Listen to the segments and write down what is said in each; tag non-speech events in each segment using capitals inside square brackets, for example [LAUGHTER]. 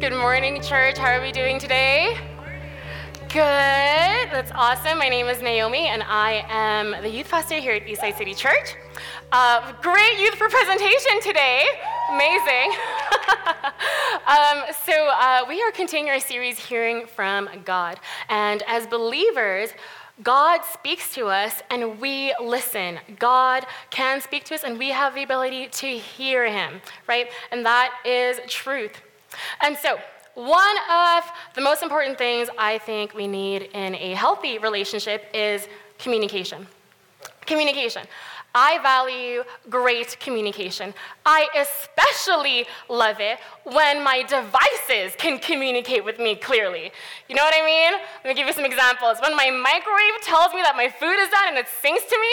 Good morning, church. How are we doing today? Good. That's awesome. My name is Naomi, and I am the youth pastor here at Eastside City Church. Uh, great youth for presentation today. Amazing. [LAUGHS] um, so, uh, we are continuing our series, Hearing from God. And as believers, God speaks to us and we listen. God can speak to us and we have the ability to hear him, right? And that is truth. And so, one of the most important things I think we need in a healthy relationship is communication. Communication. I value great communication. I especially love it when my devices can communicate with me clearly. You know what I mean? Let me give you some examples. When my microwave tells me that my food is done and it sings to me,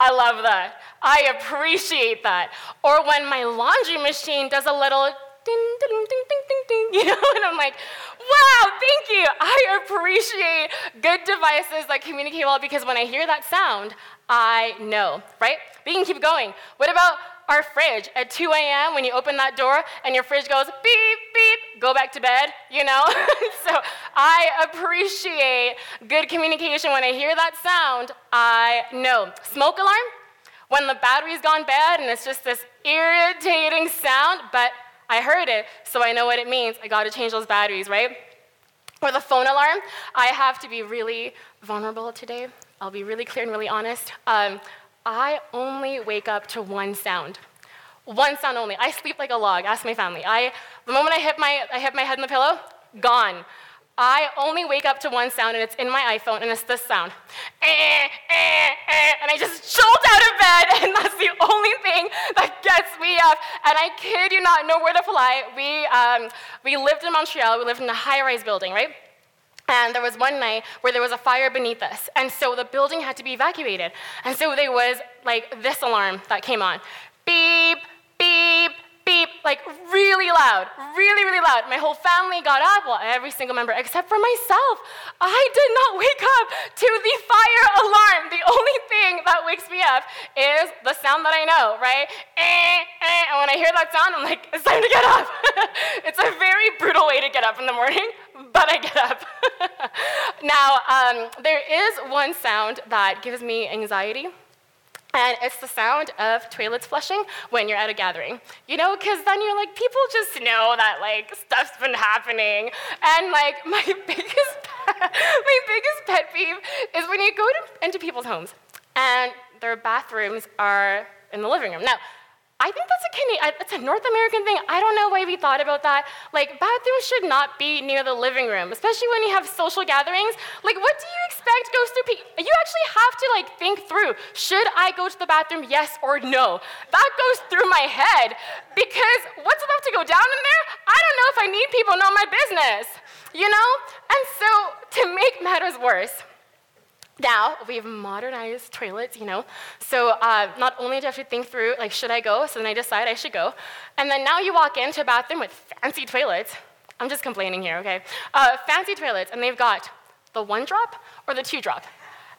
I love that. I appreciate that. Or when my laundry machine does a little ding, ding, ding, ding, ding, ding, [LAUGHS] you know? And I'm like, wow, thank you. I appreciate good devices that communicate well because when I hear that sound, I know, right? We can keep going. What about our fridge at 2 a.m. when you open that door and your fridge goes beep, beep, go back to bed, you know? [LAUGHS] so I appreciate good communication. When I hear that sound, I know. Smoke alarm, when the battery's gone bad and it's just this irritating sound, but I heard it, so I know what it means. I got to change those batteries, right? Or the phone alarm. I have to be really vulnerable today. I'll be really clear and really honest. Um, I only wake up to one sound. One sound only. I sleep like a log. Ask my family. I, the moment I hit my, I hit my head in the pillow, gone. I only wake up to one sound, and it's in my iPhone, and it's this sound. Eh, eh, eh, and I just jolt out of bed, [LAUGHS] and that's the only thing that gets me up. And I kid you not, nowhere to fly. We, um, we lived in Montreal. We lived in a high-rise building, right? And there was one night where there was a fire beneath us. And so the building had to be evacuated. And so there was like this alarm that came on beep, like really loud, really, really loud. My whole family got up, well, every single member except for myself. I did not wake up to the fire alarm. The only thing that wakes me up is the sound that I know, right? Eh, eh. And when I hear that sound, I'm like, it's time to get up. [LAUGHS] it's a very brutal way to get up in the morning, but I get up. [LAUGHS] now, um, there is one sound that gives me anxiety. And it's the sound of toilets flushing when you're at a gathering. You know, because then you're like, people just know that like stuff's been happening. And like [LAUGHS] my biggest my biggest pet peeve is when you go to, into people's homes and their bathrooms are in the living room. Now, I think that's a Canadian, it's a North American thing. I don't know why we thought about that. Like, bathrooms should not be near the living room, especially when you have social gatherings. Like, what do you expect goes through? You actually have to, like, think through, should I go to the bathroom, yes or no? That goes through my head because what's about to go down in there? I don't know if I need people know my business, you know? And so, to make matters worse, now we've modernized toilets, you know. So uh, not only do I have to think through, like, should I go? So then I decide I should go. And then now you walk into a bathroom with fancy toilets. I'm just complaining here, okay? Uh, fancy toilets, and they've got the one drop or the two drop.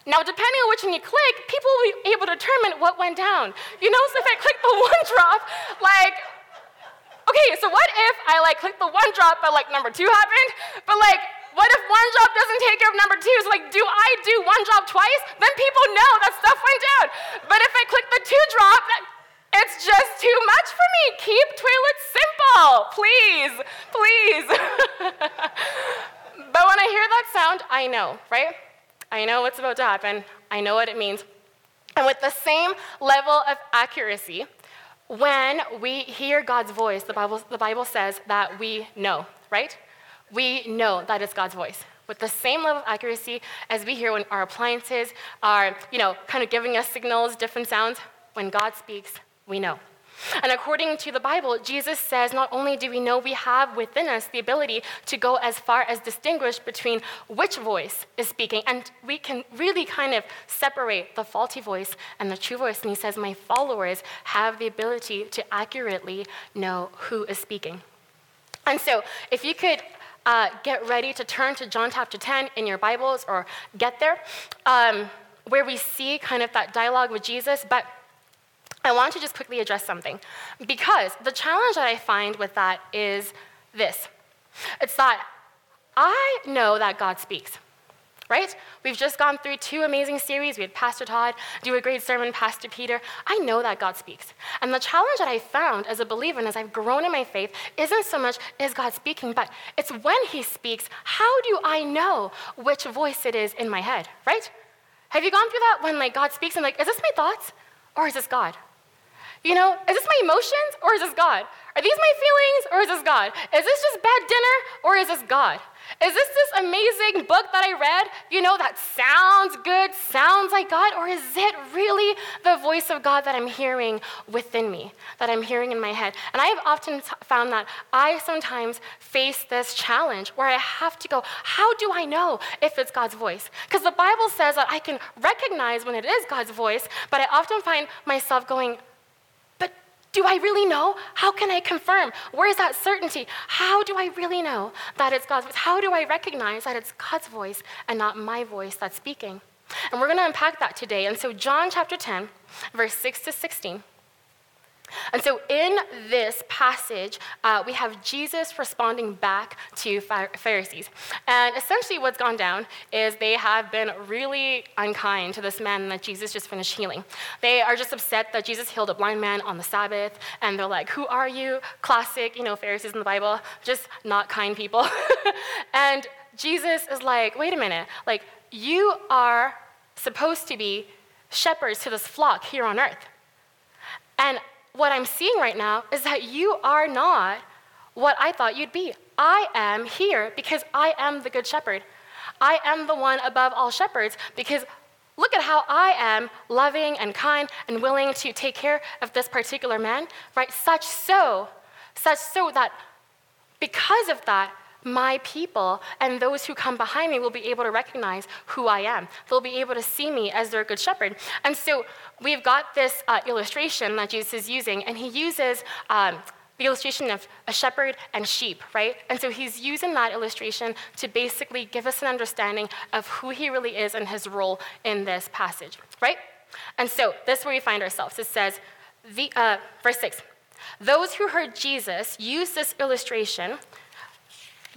Now, depending on which one you click, people will be able to determine what went down. You know, so if I click the [LAUGHS] one drop, like, okay, so what if I like click the one drop, but like number two happened? But like what if one job doesn't take care of number two? So like, do I do one job twice? Then people know that stuff went down. But if I click the two drop, it's just too much for me. Keep toilets simple, please, please. [LAUGHS] but when I hear that sound, I know, right? I know what's about to happen. I know what it means. And with the same level of accuracy, when we hear God's voice, the Bible, the Bible says that we know, right? We know that it's God's voice with the same level of accuracy as we hear when our appliances are, you know, kind of giving us signals, different sounds. When God speaks, we know. And according to the Bible, Jesus says not only do we know we have within us the ability to go as far as distinguish between which voice is speaking, and we can really kind of separate the faulty voice and the true voice. And he says, My followers have the ability to accurately know who is speaking. And so, if you could uh, get ready to turn to John chapter 10 in your Bibles or get there, um, where we see kind of that dialogue with Jesus. But I want to just quickly address something because the challenge that I find with that is this It's that I know that God speaks right? We've just gone through two amazing series. We had Pastor Todd do a great sermon, Pastor Peter. I know that God speaks. And the challenge that I found as a believer and as I've grown in my faith isn't so much is God speaking, but it's when He speaks, how do I know which voice it is in my head, right? Have you gone through that when like God speaks and like, is this my thoughts or is this God? You know, is this my emotions or is this God? Are these my feelings or is this God? Is this just bad dinner or is this God? Is this this amazing book that I read, you know, that sounds good, sounds like God? Or is it really the voice of God that I'm hearing within me, that I'm hearing in my head? And I have often found that I sometimes face this challenge where I have to go, how do I know if it's God's voice? Because the Bible says that I can recognize when it is God's voice, but I often find myself going, do I really know? How can I confirm? Where is that certainty? How do I really know that it's God's voice? How do I recognize that it's God's voice and not my voice that's speaking? And we're going to unpack that today. And so, John chapter 10, verse 6 to 16 and so, in this passage, uh, we have Jesus responding back to Pharisees. And essentially, what's gone down is they have been really unkind to this man that Jesus just finished healing. They are just upset that Jesus healed a blind man on the Sabbath, and they're like, Who are you? Classic, you know, Pharisees in the Bible, just not kind people. [LAUGHS] and Jesus is like, Wait a minute, like, you are supposed to be shepherds to this flock here on earth. And what I'm seeing right now is that you are not what I thought you'd be. I am here because I am the good shepherd. I am the one above all shepherds because look at how I am loving and kind and willing to take care of this particular man, right? Such so, such so that because of that, my people and those who come behind me will be able to recognize who I am. They'll be able to see me as their good shepherd. And so we've got this uh, illustration that Jesus is using, and he uses. Um, the illustration of a shepherd and sheep, right? And so he's using that illustration to basically give us an understanding of who he really is and his role in this passage, right? And so this is where we find ourselves. It says, the, uh, verse 6 Those who heard Jesus use this illustration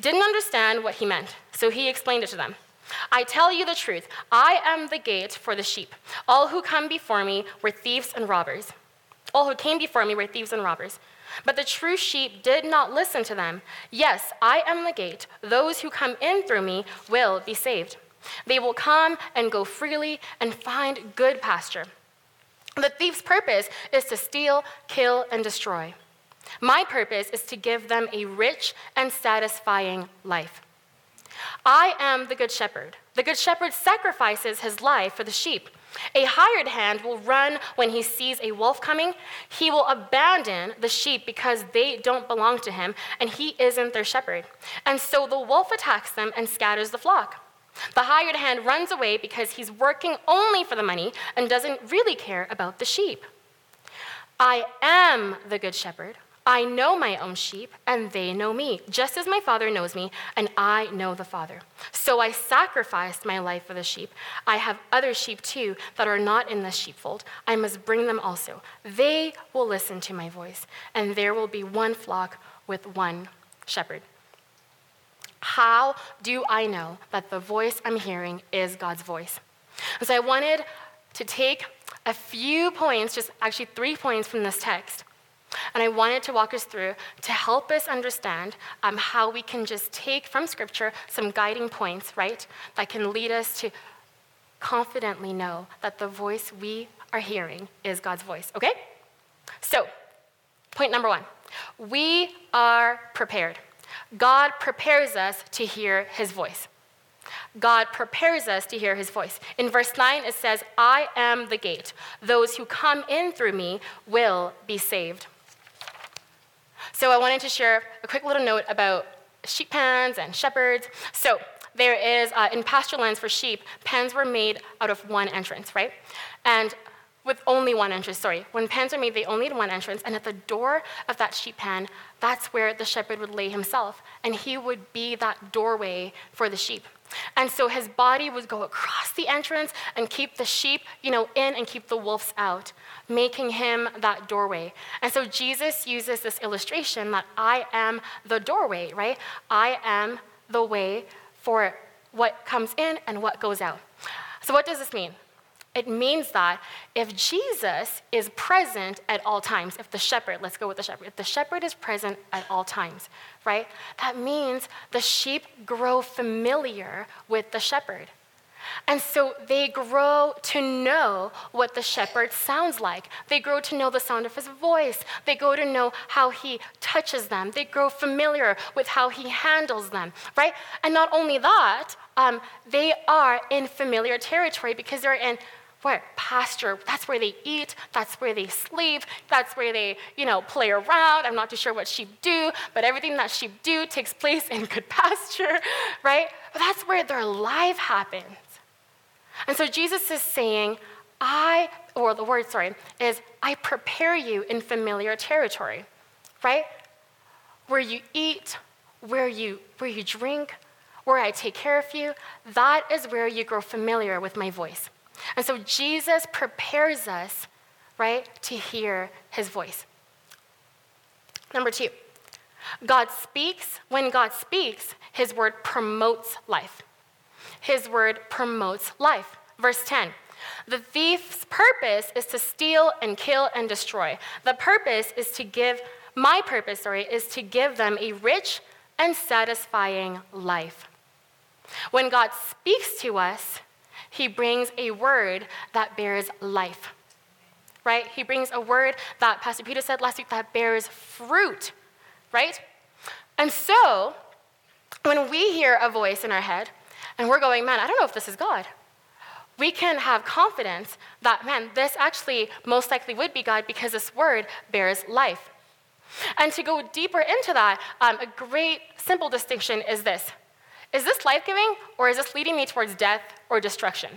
didn't understand what he meant, so he explained it to them. I tell you the truth, I am the gate for the sheep. All who come before me were thieves and robbers. All who came before me were thieves and robbers. But the true sheep did not listen to them. Yes, I am the gate. Those who come in through me will be saved. They will come and go freely and find good pasture. The thief's purpose is to steal, kill, and destroy. My purpose is to give them a rich and satisfying life. I am the good shepherd. The good shepherd sacrifices his life for the sheep. A hired hand will run when he sees a wolf coming. He will abandon the sheep because they don't belong to him and he isn't their shepherd. And so the wolf attacks them and scatters the flock. The hired hand runs away because he's working only for the money and doesn't really care about the sheep. I am the good shepherd. I know my own sheep, and they know me, just as my Father knows me, and I know the Father. So I sacrificed my life for the sheep. I have other sheep too that are not in the sheepfold. I must bring them also. They will listen to my voice, and there will be one flock with one shepherd. How do I know that the voice I'm hearing is God's voice? And so I wanted to take a few points, just actually three points from this text and I wanted to walk us through to help us understand um, how we can just take from Scripture some guiding points, right, that can lead us to confidently know that the voice we are hearing is God's voice, okay? So, point number one we are prepared. God prepares us to hear his voice. God prepares us to hear his voice. In verse 9, it says, I am the gate. Those who come in through me will be saved. So I wanted to share a quick little note about sheep pens and shepherds. So there is, uh, in pasture lands for sheep, pens were made out of one entrance, right? And with only one entrance, sorry. When pens are made, they only had one entrance, and at the door of that sheep pen, that's where the shepherd would lay himself, and he would be that doorway for the sheep. And so his body would go across the entrance and keep the sheep, you know, in and keep the wolves out, making him that doorway. And so Jesus uses this illustration that I am the doorway, right? I am the way for what comes in and what goes out. So what does this mean? It means that if Jesus is present at all times, if the shepherd, let's go with the shepherd, if the shepherd is present at all times, right, that means the sheep grow familiar with the shepherd. And so they grow to know what the shepherd sounds like. They grow to know the sound of his voice. They grow to know how he touches them. They grow familiar with how he handles them, right? And not only that, um, they are in familiar territory because they're in where pasture that's where they eat that's where they sleep that's where they you know play around i'm not too sure what sheep do but everything that sheep do takes [LAUGHS] place in good pasture right but that's where their life happens and so jesus is saying i or the word sorry is i prepare you in familiar territory right where you eat where you where you drink where i take care of you that is where you grow familiar with my voice and so Jesus prepares us, right, to hear his voice. Number two, God speaks. When God speaks, his word promotes life. His word promotes life. Verse 10 The thief's purpose is to steal and kill and destroy. The purpose is to give, my purpose, sorry, is to give them a rich and satisfying life. When God speaks to us, he brings a word that bears life. Right? He brings a word that Pastor Peter said last week that bears fruit. Right? And so, when we hear a voice in our head and we're going, man, I don't know if this is God, we can have confidence that, man, this actually most likely would be God because this word bears life. And to go deeper into that, um, a great simple distinction is this is this life giving or is this leading me towards death or destruction?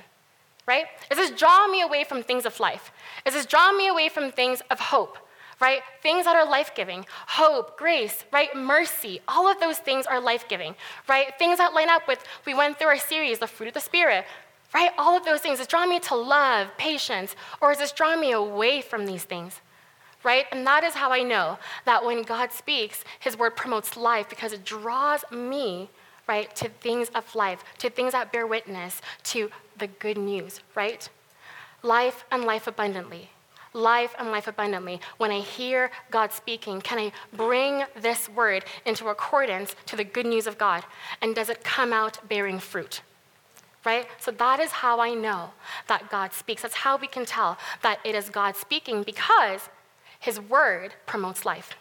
Right? Is this drawing me away from things of life? Is this drawing me away from things of hope? Right? Things that are life giving, hope, grace, right? Mercy, all of those things are life giving, right? Things that line up with, we went through our series, the fruit of the Spirit, right? All of those things. Is drawing me to love, patience, or is this drawing me away from these things? Right? And that is how I know that when God speaks, his word promotes life because it draws me right, to things of life, to things that bear witness to the good news, right? Life and life abundantly. Life and life abundantly. When I hear God speaking, can I bring this word into accordance to the good news of God? And does it come out bearing fruit? Right? So that is how I know that God speaks. That's how we can tell that it is God speaking because his word promotes life.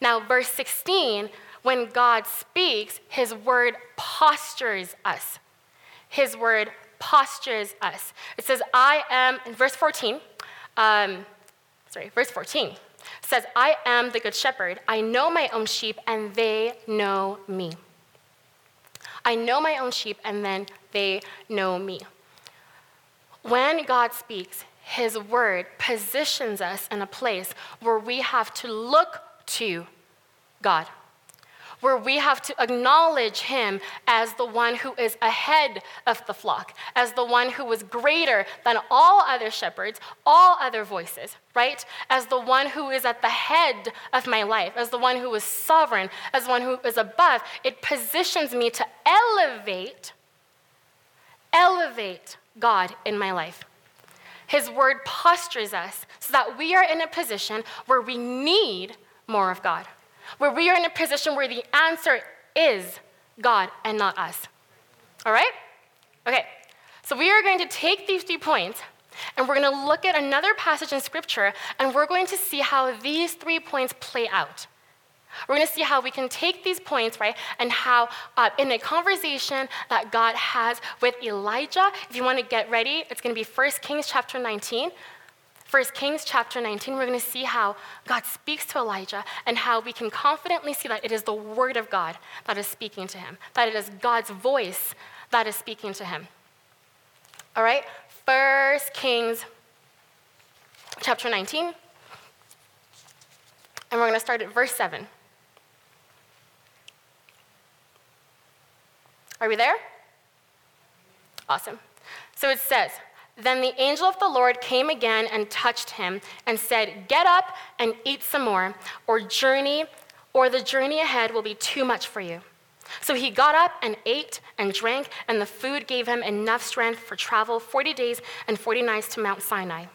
Now, verse 16 when God speaks, his word postures us. His word postures us. It says, I am, in verse 14, um, sorry, verse 14 says, I am the good shepherd. I know my own sheep, and they know me. I know my own sheep, and then they know me. When God speaks, his word positions us in a place where we have to look to God where we have to acknowledge him as the one who is ahead of the flock, as the one who is greater than all other shepherds, all other voices, right? As the one who is at the head of my life, as the one who is sovereign, as one who is above. It positions me to elevate, elevate God in my life. His word postures us so that we are in a position where we need more of God where we are in a position where the answer is God and not us. All right? Okay, so we are going to take these three points and we're going to look at another passage in Scripture and we're going to see how these three points play out. We're going to see how we can take these points, right, and how uh, in a conversation that God has with Elijah, if you want to get ready, it's going to be 1 Kings chapter 19. 1 Kings chapter 19, we're going to see how God speaks to Elijah and how we can confidently see that it is the word of God that is speaking to him, that it is God's voice that is speaking to him. All right? 1 Kings chapter 19, and we're going to start at verse 7. Are we there? Awesome. So it says, Then the angel of the Lord came again and touched him and said, Get up and eat some more, or journey, or the journey ahead will be too much for you. So he got up and ate and drank, and the food gave him enough strength for travel 40 days and 40 nights to Mount Sinai,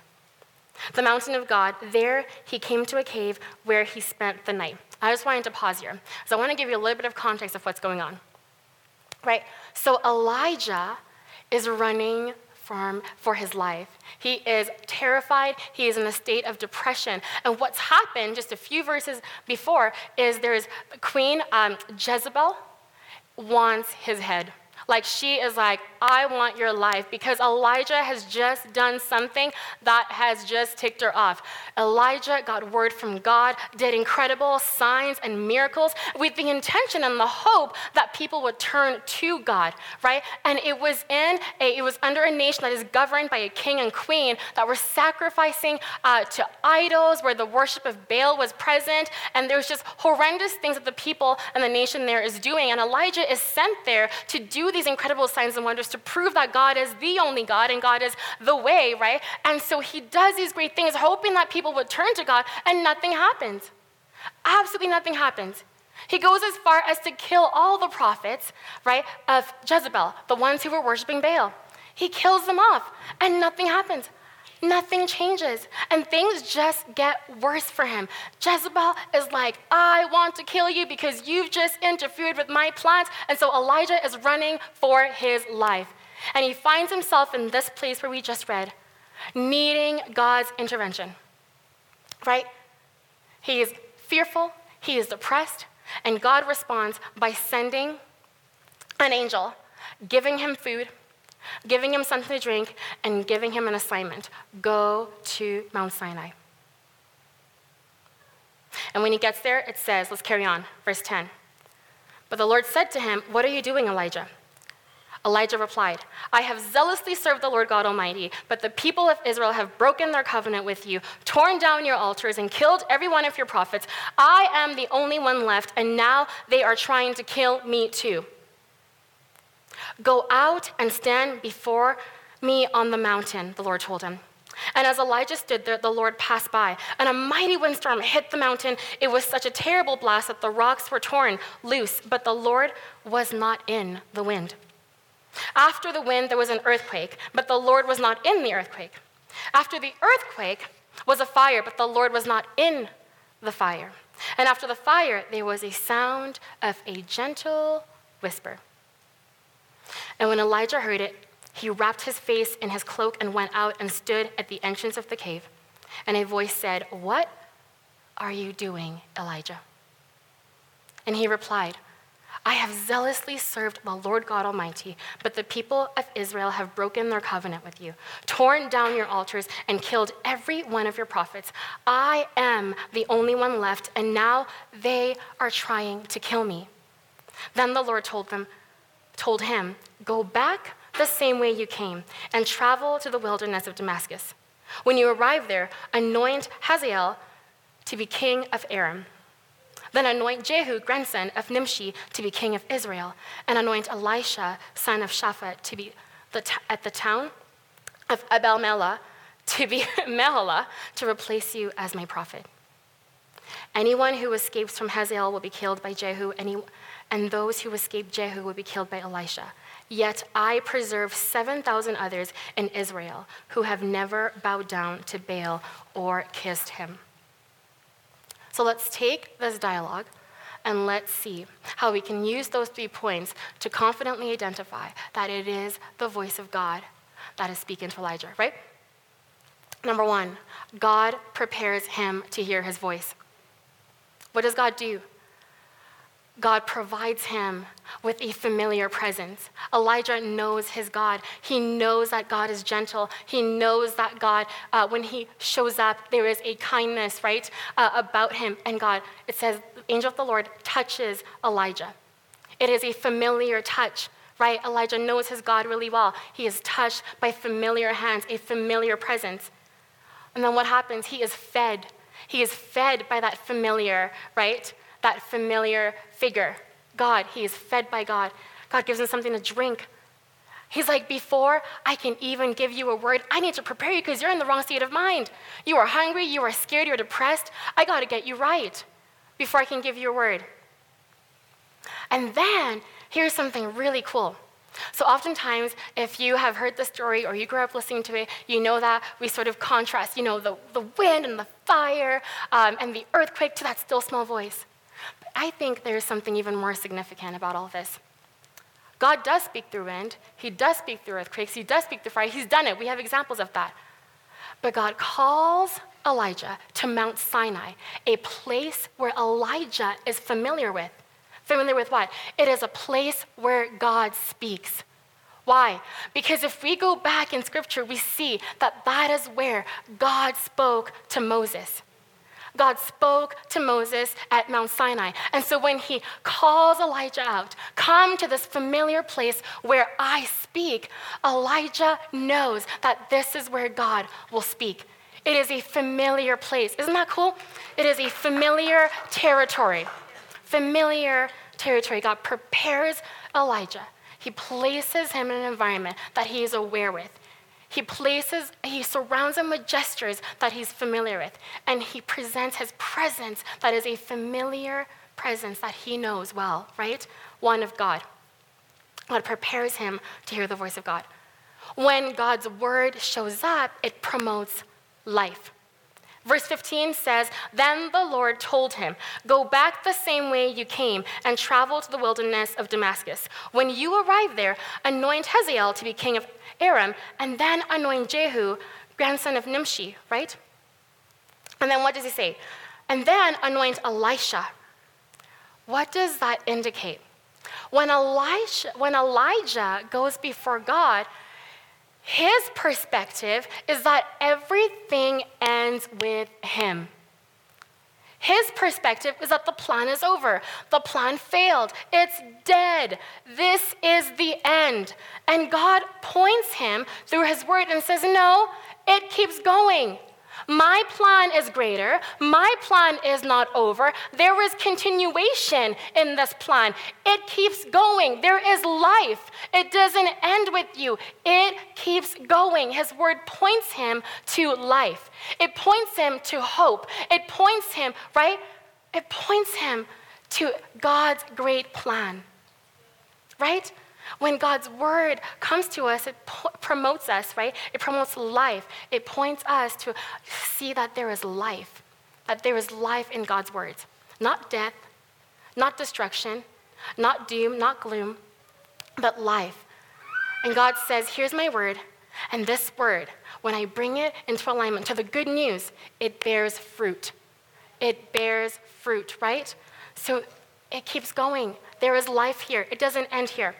the mountain of God. There he came to a cave where he spent the night. I just wanted to pause here. So I want to give you a little bit of context of what's going on. Right? So Elijah is running for his life. He is terrified. He is in a state of depression. And what's happened just a few verses before is there's Queen um, Jezebel wants his head. Like she is like, I want your life because Elijah has just done something that has just ticked her off. Elijah got word from God, did incredible signs and miracles with the intention and the hope that people would turn to God, right? And it was in a, it was under a nation that is governed by a king and queen that were sacrificing uh, to idols, where the worship of Baal was present, and there's just horrendous things that the people and the nation there is doing. And Elijah is sent there to do these incredible signs and wonders to prove that God is the only God and God is the way, right? And so he does these great things, hoping that people would turn to God, and nothing happens. Absolutely nothing happens. He goes as far as to kill all the prophets, right, of Jezebel, the ones who were worshiping Baal. He kills them off, and nothing happens. Nothing changes. And things just get worse for him. Jezebel is like, I want to kill you because you've just interfered with my plans. And so Elijah is running for his life. And he finds himself in this place where we just read, needing God's intervention. Right? He is fearful, he is depressed, and God responds by sending an angel, giving him food, giving him something to drink, and giving him an assignment go to Mount Sinai. And when he gets there, it says, let's carry on, verse 10. But the Lord said to him, What are you doing, Elijah? Elijah replied, I have zealously served the Lord God Almighty, but the people of Israel have broken their covenant with you, torn down your altars, and killed every one of your prophets. I am the only one left, and now they are trying to kill me too. Go out and stand before me on the mountain, the Lord told him. And as Elijah stood there, the Lord passed by, and a mighty windstorm hit the mountain. It was such a terrible blast that the rocks were torn loose, but the Lord was not in the wind. After the wind, there was an earthquake, but the Lord was not in the earthquake. After the earthquake was a fire, but the Lord was not in the fire. And after the fire, there was a sound of a gentle whisper. And when Elijah heard it, he wrapped his face in his cloak and went out and stood at the entrance of the cave. And a voice said, What are you doing, Elijah? And he replied, I have zealously served the Lord God Almighty, but the people of Israel have broken their covenant with you, torn down your altars, and killed every one of your prophets. I am the only one left, and now they are trying to kill me. Then the Lord told them, told him, Go back the same way you came and travel to the wilderness of Damascus. When you arrive there, anoint Hazael to be king of Aram. Then anoint Jehu, grandson of Nimshi, to be king of Israel, and anoint Elisha, son of Shaphat, to be the t- at the town of Abel Meholah, to be [LAUGHS] to replace you as my prophet. Anyone who escapes from Hazael will be killed by Jehu, and those who escaped Jehu would be killed by Elisha. Yet I preserve 7,000 others in Israel who have never bowed down to Baal or kissed him. So let's take this dialogue and let's see how we can use those three points to confidently identify that it is the voice of God that is speaking to Elijah, right? Number one, God prepares him to hear his voice. What does God do? God provides him with a familiar presence. Elijah knows his God. He knows that God is gentle. He knows that God, uh, when he shows up, there is a kindness, right, uh, about him. And God, it says, the angel of the Lord touches Elijah. It is a familiar touch, right? Elijah knows his God really well. He is touched by familiar hands, a familiar presence. And then what happens? He is fed. He is fed by that familiar, right? That familiar figure. God, he is fed by God. God gives him something to drink. He's like, Before I can even give you a word, I need to prepare you because you're in the wrong state of mind. You are hungry, you are scared, you're depressed. I got to get you right before I can give you a word. And then here's something really cool. So, oftentimes, if you have heard the story or you grew up listening to it, you know that we sort of contrast, you know, the, the wind and the fire um, and the earthquake to that still small voice. I think there's something even more significant about all this. God does speak through wind, He does speak through earthquakes, He does speak through fire. He's done it. We have examples of that. But God calls Elijah to Mount Sinai, a place where Elijah is familiar with. Familiar with what? It is a place where God speaks. Why? Because if we go back in scripture, we see that that is where God spoke to Moses. God spoke to Moses at Mount Sinai. And so when he calls Elijah out, come to this familiar place where I speak, Elijah knows that this is where God will speak. It is a familiar place. Isn't that cool? It is a familiar territory. Familiar territory. God prepares Elijah. He places him in an environment that he is aware with. He places, he surrounds him with gestures that he's familiar with, and he presents his presence that is a familiar presence that he knows well, right? One of God. God prepares him to hear the voice of God. When God's word shows up, it promotes life. Verse 15 says, Then the Lord told him, Go back the same way you came and travel to the wilderness of Damascus. When you arrive there, anoint Hazael to be king of Aram, and then anoint Jehu, grandson of Nimshi, right? And then what does he say? And then anoint Elisha. What does that indicate? When Elijah, when Elijah goes before God, his perspective is that everything ends with him. His perspective is that the plan is over. The plan failed. It's dead. This is the end. And God points him through his word and says, No, it keeps going. My plan is greater. My plan is not over. There is continuation in this plan. It keeps going. There is life. It doesn't end with you, it keeps going. His word points him to life, it points him to hope. It points him, right? It points him to God's great plan, right? When God's word comes to us, it po- promotes us, right? It promotes life. It points us to see that there is life, that there is life in God's words. Not death, not destruction, not doom, not gloom, but life. And God says, Here's my word, and this word, when I bring it into alignment to the good news, it bears fruit. It bears fruit, right? So it keeps going. There is life here, it doesn't end here.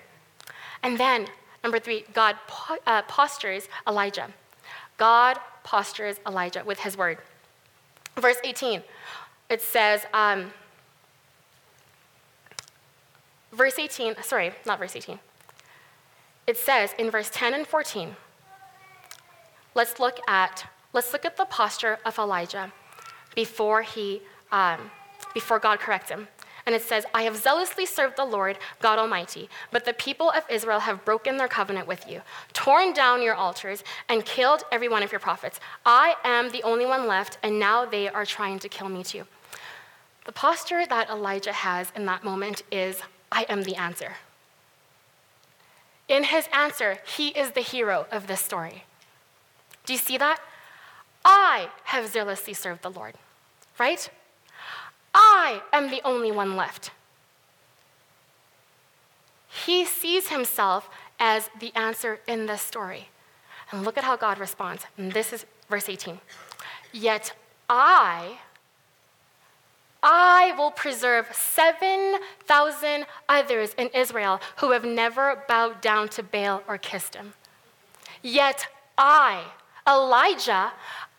And then, number three, God uh, postures Elijah. God postures Elijah with his word. Verse 18, it says, um, verse 18, sorry, not verse 18. It says in verse 10 and 14, let's look at, let's look at the posture of Elijah before he, um, before God corrects him. And it says, I have zealously served the Lord God Almighty, but the people of Israel have broken their covenant with you, torn down your altars, and killed every one of your prophets. I am the only one left, and now they are trying to kill me too. The posture that Elijah has in that moment is, I am the answer. In his answer, he is the hero of this story. Do you see that? I have zealously served the Lord, right? I am the only one left. He sees himself as the answer in this story. And look at how God responds. And this is verse 18. Yet I, I will preserve 7,000 others in Israel who have never bowed down to Baal or kissed him. Yet I, Elijah,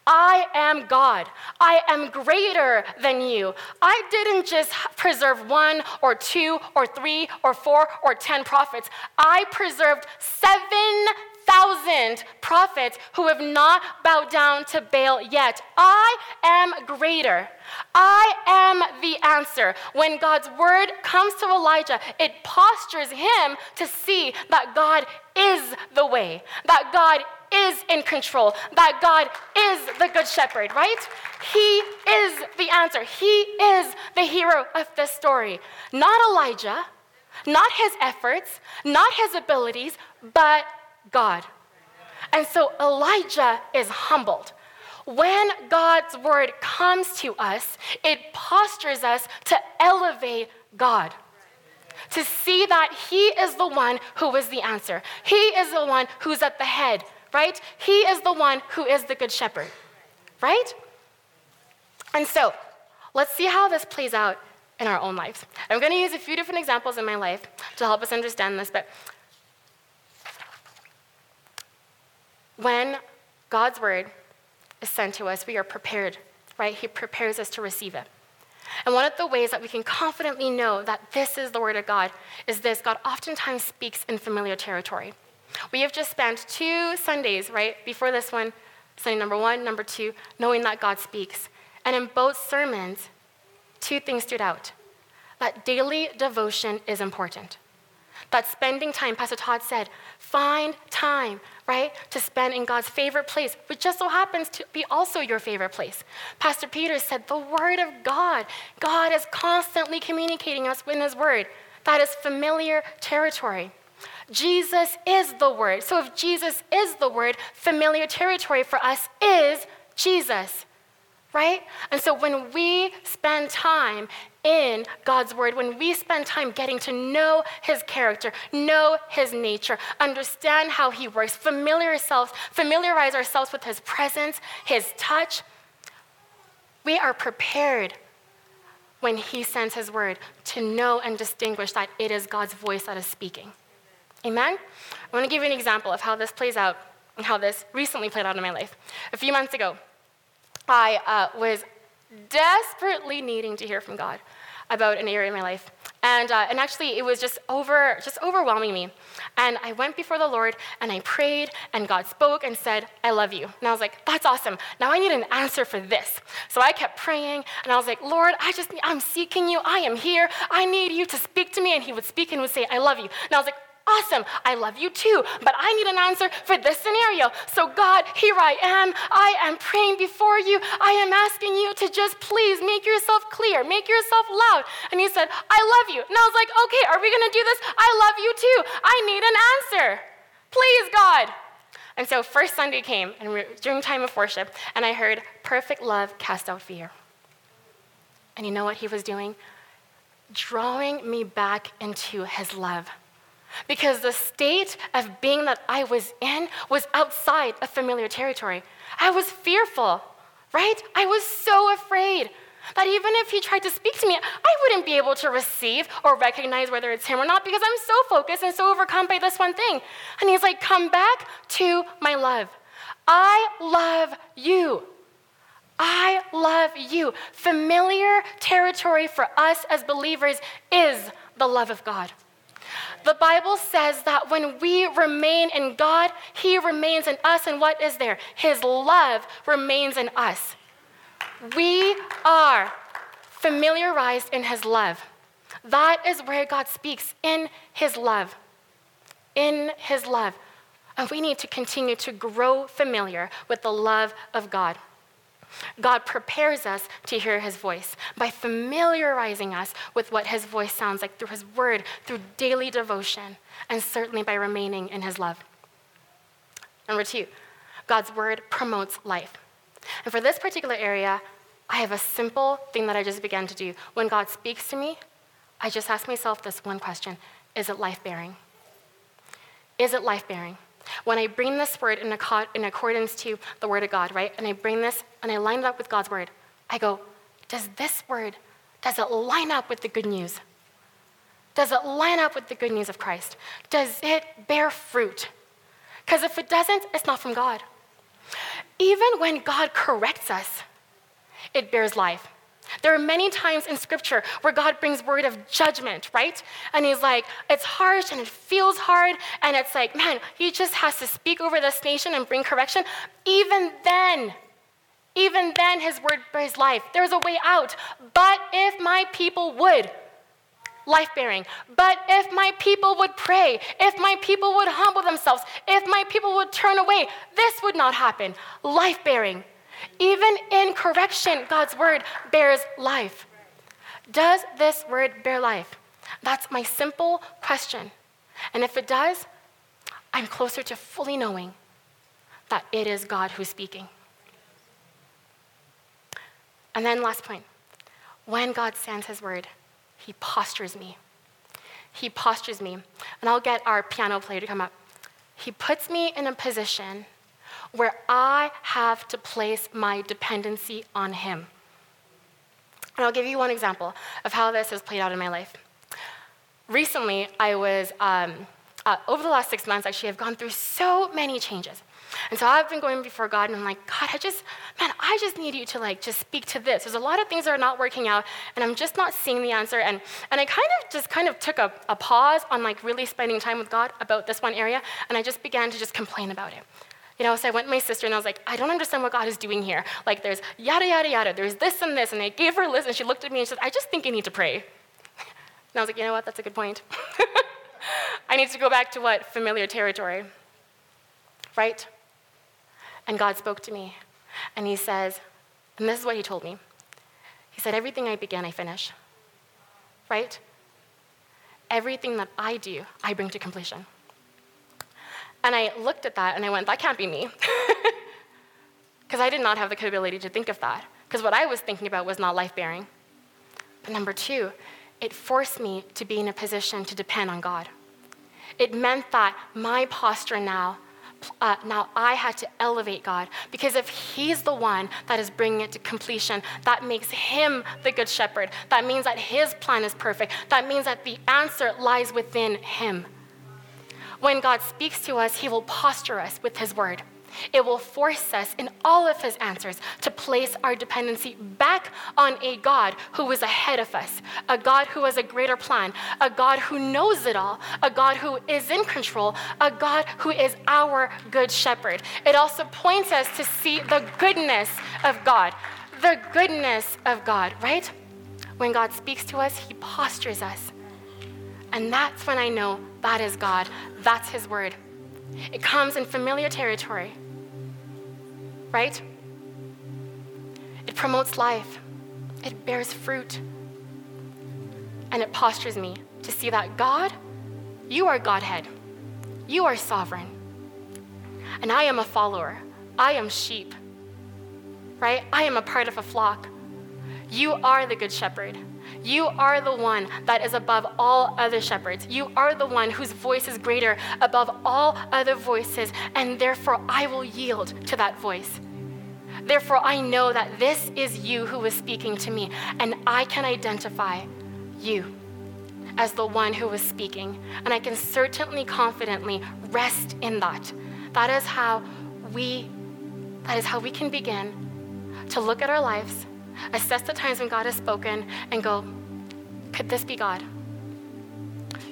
I am God. I am greater than you. I didn't just preserve one or two or three or four or ten prophets. I preserved 7,000 thousand prophets who have not bowed down to Baal yet. I am greater. I am the answer. When God's word comes to Elijah, it postures him to see that God is the way, that God is in control, that God is the good shepherd, right? He is the answer. He is the hero of this story. Not Elijah, not his efforts, not his abilities, but God. And so Elijah is humbled. When God's word comes to us, it postures us to elevate God. To see that He is the one who is the answer. He is the one who's at the head, right? He is the one who is the good shepherd, right? And so, let's see how this plays out in our own lives. I'm going to use a few different examples in my life to help us understand this, but when God's word is sent to us, we are prepared, right? He prepares us to receive it. And one of the ways that we can confidently know that this is the word of God is this God oftentimes speaks in familiar territory. We have just spent two Sundays, right, before this one, Sunday number one, number two, knowing that God speaks. And in both sermons, two things stood out that daily devotion is important. That spending time, Pastor Todd said, find time, right, to spend in God's favorite place, which just so happens to be also your favorite place. Pastor Peter said, the Word of God. God is constantly communicating us in His Word. That is familiar territory. Jesus is the Word. So if Jesus is the Word, familiar territory for us is Jesus right? And so when we spend time in God's word, when we spend time getting to know his character, know his nature, understand how he works, familiar ourselves, familiarize ourselves with his presence, his touch, we are prepared when he sends his word to know and distinguish that it is God's voice that is speaking. Amen? I want to give you an example of how this plays out and how this recently played out in my life. A few months ago, I uh, was desperately needing to hear from God about an area in my life. And, uh, and actually, it was just over, just overwhelming me. And I went before the Lord and I prayed, and God spoke and said, "I love you." And I was like, "That's awesome. Now I need an answer for this." So I kept praying, and I was like, "Lord, I just, I'm seeking you. I am here. I need you to speak to me." And He would speak and would say, "I love you." And I was like, Awesome. I love you too. But I need an answer for this scenario. So, God, here I am. I am praying before you. I am asking you to just please make yourself clear, make yourself loud. And He said, I love you. And I was like, okay, are we to do this? I love you too. I need an answer. Please, God. And so, first Sunday came, and during time of worship, and I heard, perfect love cast out fear. And you know what He was doing? Drawing me back into His love because the state of being that I was in was outside of familiar territory. I was fearful, right? I was so afraid that even if he tried to speak to me, I wouldn't be able to receive or recognize whether it's him or not because I'm so focused and so overcome by this one thing. And he's like, Come back to my love. I love you. I love you. Familiar territory for us as believers is the love of God. The Bible says that when we remain in God, He remains in us. And what is there? His love remains in us. We are familiarized in His love. That is where God speaks in His love. In His love. And we need to continue to grow familiar with the love of God. God prepares us to hear his voice by familiarizing us with what his voice sounds like through his word, through daily devotion, and certainly by remaining in his love. Number two, God's word promotes life. And for this particular area, I have a simple thing that I just began to do. When God speaks to me, I just ask myself this one question Is it life bearing? Is it life bearing? When I bring this word in, in accordance to the word of God, right, and I bring this and I line it up with God's word, I go, does this word, does it line up with the good news? Does it line up with the good news of Christ? Does it bear fruit? Because if it doesn't, it's not from God. Even when God corrects us, it bears life. There are many times in scripture where God brings word of judgment, right? And he's like, it's harsh and it feels hard. And it's like, man, he just has to speak over this nation and bring correction. Even then, even then, his word bears life. There's a way out. But if my people would, life bearing. But if my people would pray, if my people would humble themselves, if my people would turn away, this would not happen. Life bearing. Even in correction, God's word bears life. Does this word bear life? That's my simple question. And if it does, I'm closer to fully knowing that it is God who's speaking. And then, last point when God sends his word, he postures me. He postures me. And I'll get our piano player to come up. He puts me in a position where I have to place my dependency on Him. And I'll give you one example of how this has played out in my life. Recently, I was, um, uh, over the last six months, actually, I've gone through so many changes. And so I've been going before God and I'm like, God, I just, man, I just need you to like just speak to this. There's a lot of things that are not working out and I'm just not seeing the answer. And, and I kind of just kind of took a, a pause on like really spending time with God about this one area and I just began to just complain about it. You know, so I went to my sister and I was like, I don't understand what God is doing here. Like there's yada, yada, yada, there's this and this. And I gave her a list and she looked at me and she said, I just think you need to pray. [LAUGHS] And I was like, you know what, that's a good point. [LAUGHS] I need to go back to what? Familiar territory. Right? And God spoke to me. And He says, and this is what He told me He said, Everything I begin, I finish. Right? Everything that I do, I bring to completion. And I looked at that and I went, That can't be me. [LAUGHS] Because I did not have the capability to think of that. Because what I was thinking about was not life bearing. But number two, it forced me to be in a position to depend on God. It meant that my posture now uh, now I had to elevate God because if He's the one that is bringing it to completion, that makes Him the Good Shepherd. That means that His plan is perfect. That means that the answer lies within Him. When God speaks to us, He will posture us with His word. It will force us in all of his answers to place our dependency back on a God who is ahead of us, a God who has a greater plan, a God who knows it all, a God who is in control, a God who is our good shepherd. It also points us to see the goodness of God, the goodness of God, right? When God speaks to us, he postures us. And that's when I know that is God, that's his word. It comes in familiar territory right? It promotes life, it bears fruit, and it postures me to see that God, you are Godhead, you are sovereign, and I am a follower, I am sheep, right? I am a part of a flock. You are the good shepherd. You are the one that is above all other shepherds. You are the one whose voice is greater above all other voices, and therefore I will yield to that voice. Therefore, I know that this is you who is speaking to me, and I can identify you as the one who was speaking. And I can certainly, confidently rest in that. That is how we, that is how we can begin to look at our lives, assess the times when God has spoken, and go, could this be God?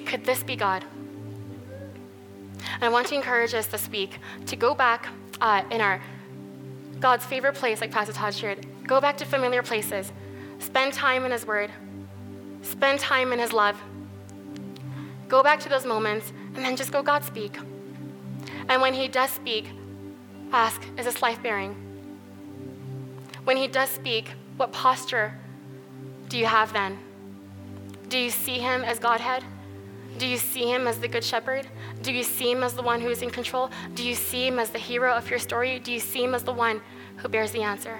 Could this be God? And I want to encourage us this week to go back uh, in our God's favorite place, like Pastor Todd shared. Go back to familiar places. Spend time in His Word. Spend time in His love. Go back to those moments and then just go, God, speak. And when He does speak, ask, is this life bearing? When He does speak, what posture do you have then? Do you see Him as Godhead? Do you see him as the good shepherd? Do you see him as the one who is in control? Do you see him as the hero of your story? Do you see him as the one who bears the answer?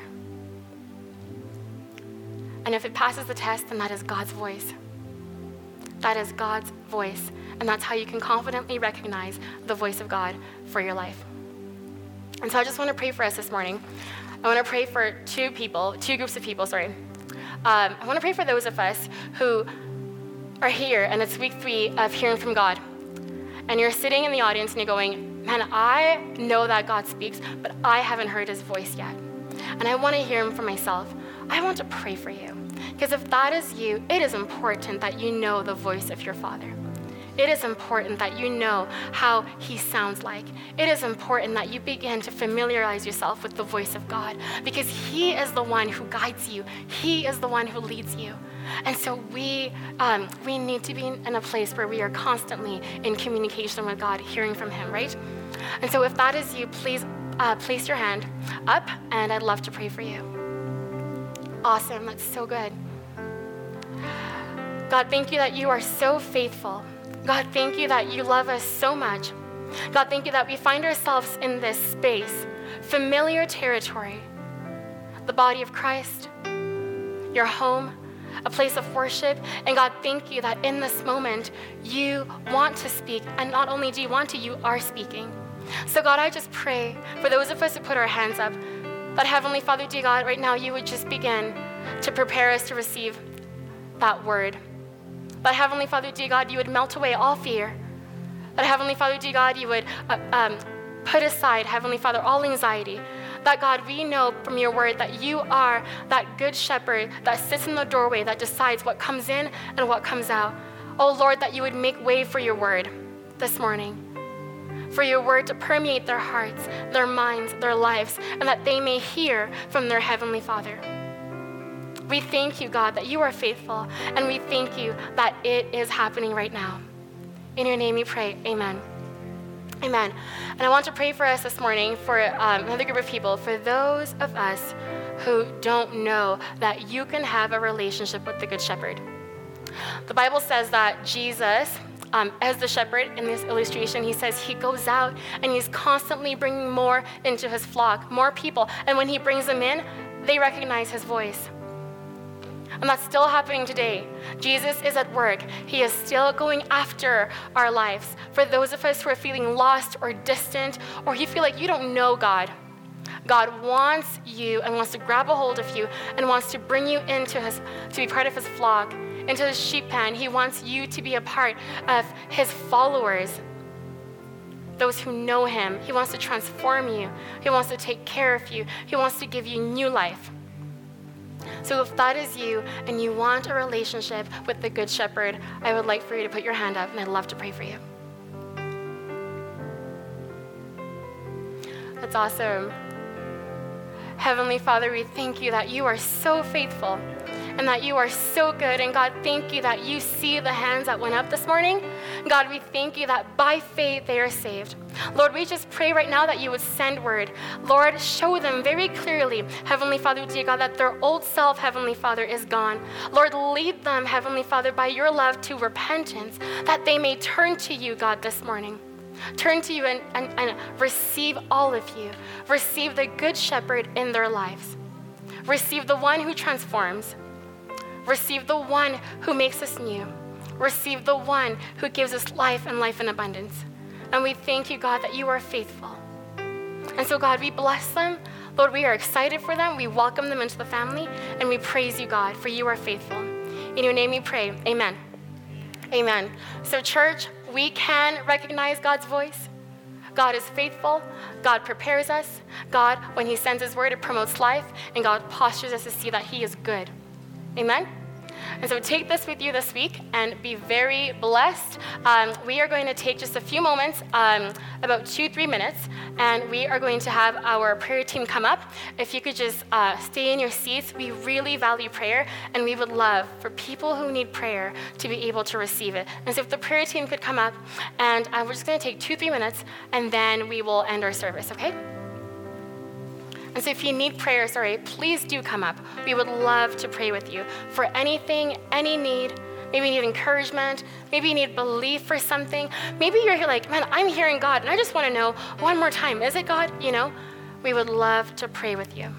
And if it passes the test, then that is God's voice. That is God's voice. And that's how you can confidently recognize the voice of God for your life. And so I just want to pray for us this morning. I want to pray for two people, two groups of people, sorry. Um, I want to pray for those of us who are here and it's week three of hearing from God. And you're sitting in the audience and you're going, man, I know that God speaks, but I haven't heard his voice yet. and I want to hear Him for myself, I want to pray for you. Because if that is you, it is important that you know the voice of your Father. It is important that you know how he sounds like. It is important that you begin to familiarize yourself with the voice of God because he is the one who guides you, he is the one who leads you. And so we, um, we need to be in a place where we are constantly in communication with God, hearing from him, right? And so if that is you, please uh, place your hand up and I'd love to pray for you. Awesome, that's so good. God, thank you that you are so faithful. God, thank you that you love us so much. God, thank you that we find ourselves in this space, familiar territory, the body of Christ, your home, a place of worship. And God, thank you that in this moment, you want to speak. And not only do you want to, you are speaking. So, God, I just pray for those of us who put our hands up, that Heavenly Father, dear God, right now you would just begin to prepare us to receive that word. That Heavenly Father, dear God, you would melt away all fear. That Heavenly Father, dear God, you would uh, um, put aside, Heavenly Father, all anxiety. That God, we know from your word that you are that good shepherd that sits in the doorway that decides what comes in and what comes out. Oh Lord, that you would make way for your word this morning. For your word to permeate their hearts, their minds, their lives, and that they may hear from their Heavenly Father. We thank you, God, that you are faithful, and we thank you that it is happening right now. In your name we pray. Amen. Amen. And I want to pray for us this morning for um, another group of people, for those of us who don't know that you can have a relationship with the Good Shepherd. The Bible says that Jesus, um, as the shepherd in this illustration, he says he goes out and he's constantly bringing more into his flock, more people. And when he brings them in, they recognize his voice. And that's still happening today. Jesus is at work. He is still going after our lives. For those of us who are feeling lost or distant, or you feel like you don't know God, God wants you and wants to grab a hold of you and wants to bring you into his, to be part of his flock, into his sheep pen. He wants you to be a part of his followers, those who know him. He wants to transform you, he wants to take care of you, he wants to give you new life. So if that is you and you want a relationship with the Good Shepherd, I would like for you to put your hand up and I'd love to pray for you. That's awesome. Heavenly Father, we thank you that you are so faithful and that you are so good. And God, thank you that you see the hands that went up this morning. God, we thank you that by faith they are saved. Lord, we just pray right now that you would send word. Lord, show them very clearly, Heavenly Father, dear God, that their old self, Heavenly Father, is gone. Lord, lead them, Heavenly Father, by your love to repentance, that they may turn to you, God, this morning. Turn to you and, and, and receive all of you. Receive the Good Shepherd in their lives. Receive the one who transforms. Receive the one who makes us new. Receive the one who gives us life and life in abundance. And we thank you, God, that you are faithful. And so, God, we bless them. Lord, we are excited for them. We welcome them into the family. And we praise you, God, for you are faithful. In your name we pray. Amen. Amen. So, church, we can recognize God's voice. God is faithful. God prepares us. God, when He sends His word, it promotes life. And God postures us to see that He is good. Amen? And so take this with you this week and be very blessed. Um, we are going to take just a few moments, um, about two, three minutes, and we are going to have our prayer team come up. If you could just uh, stay in your seats, we really value prayer, and we would love for people who need prayer to be able to receive it. And so if the prayer team could come up, and uh, we're just going to take two, three minutes, and then we will end our service, okay? And so if you need prayer, sorry, please do come up. We would love to pray with you for anything, any need. Maybe you need encouragement. Maybe you need belief for something. Maybe you're like, man, I'm hearing God, and I just want to know one more time, is it God? You know, we would love to pray with you.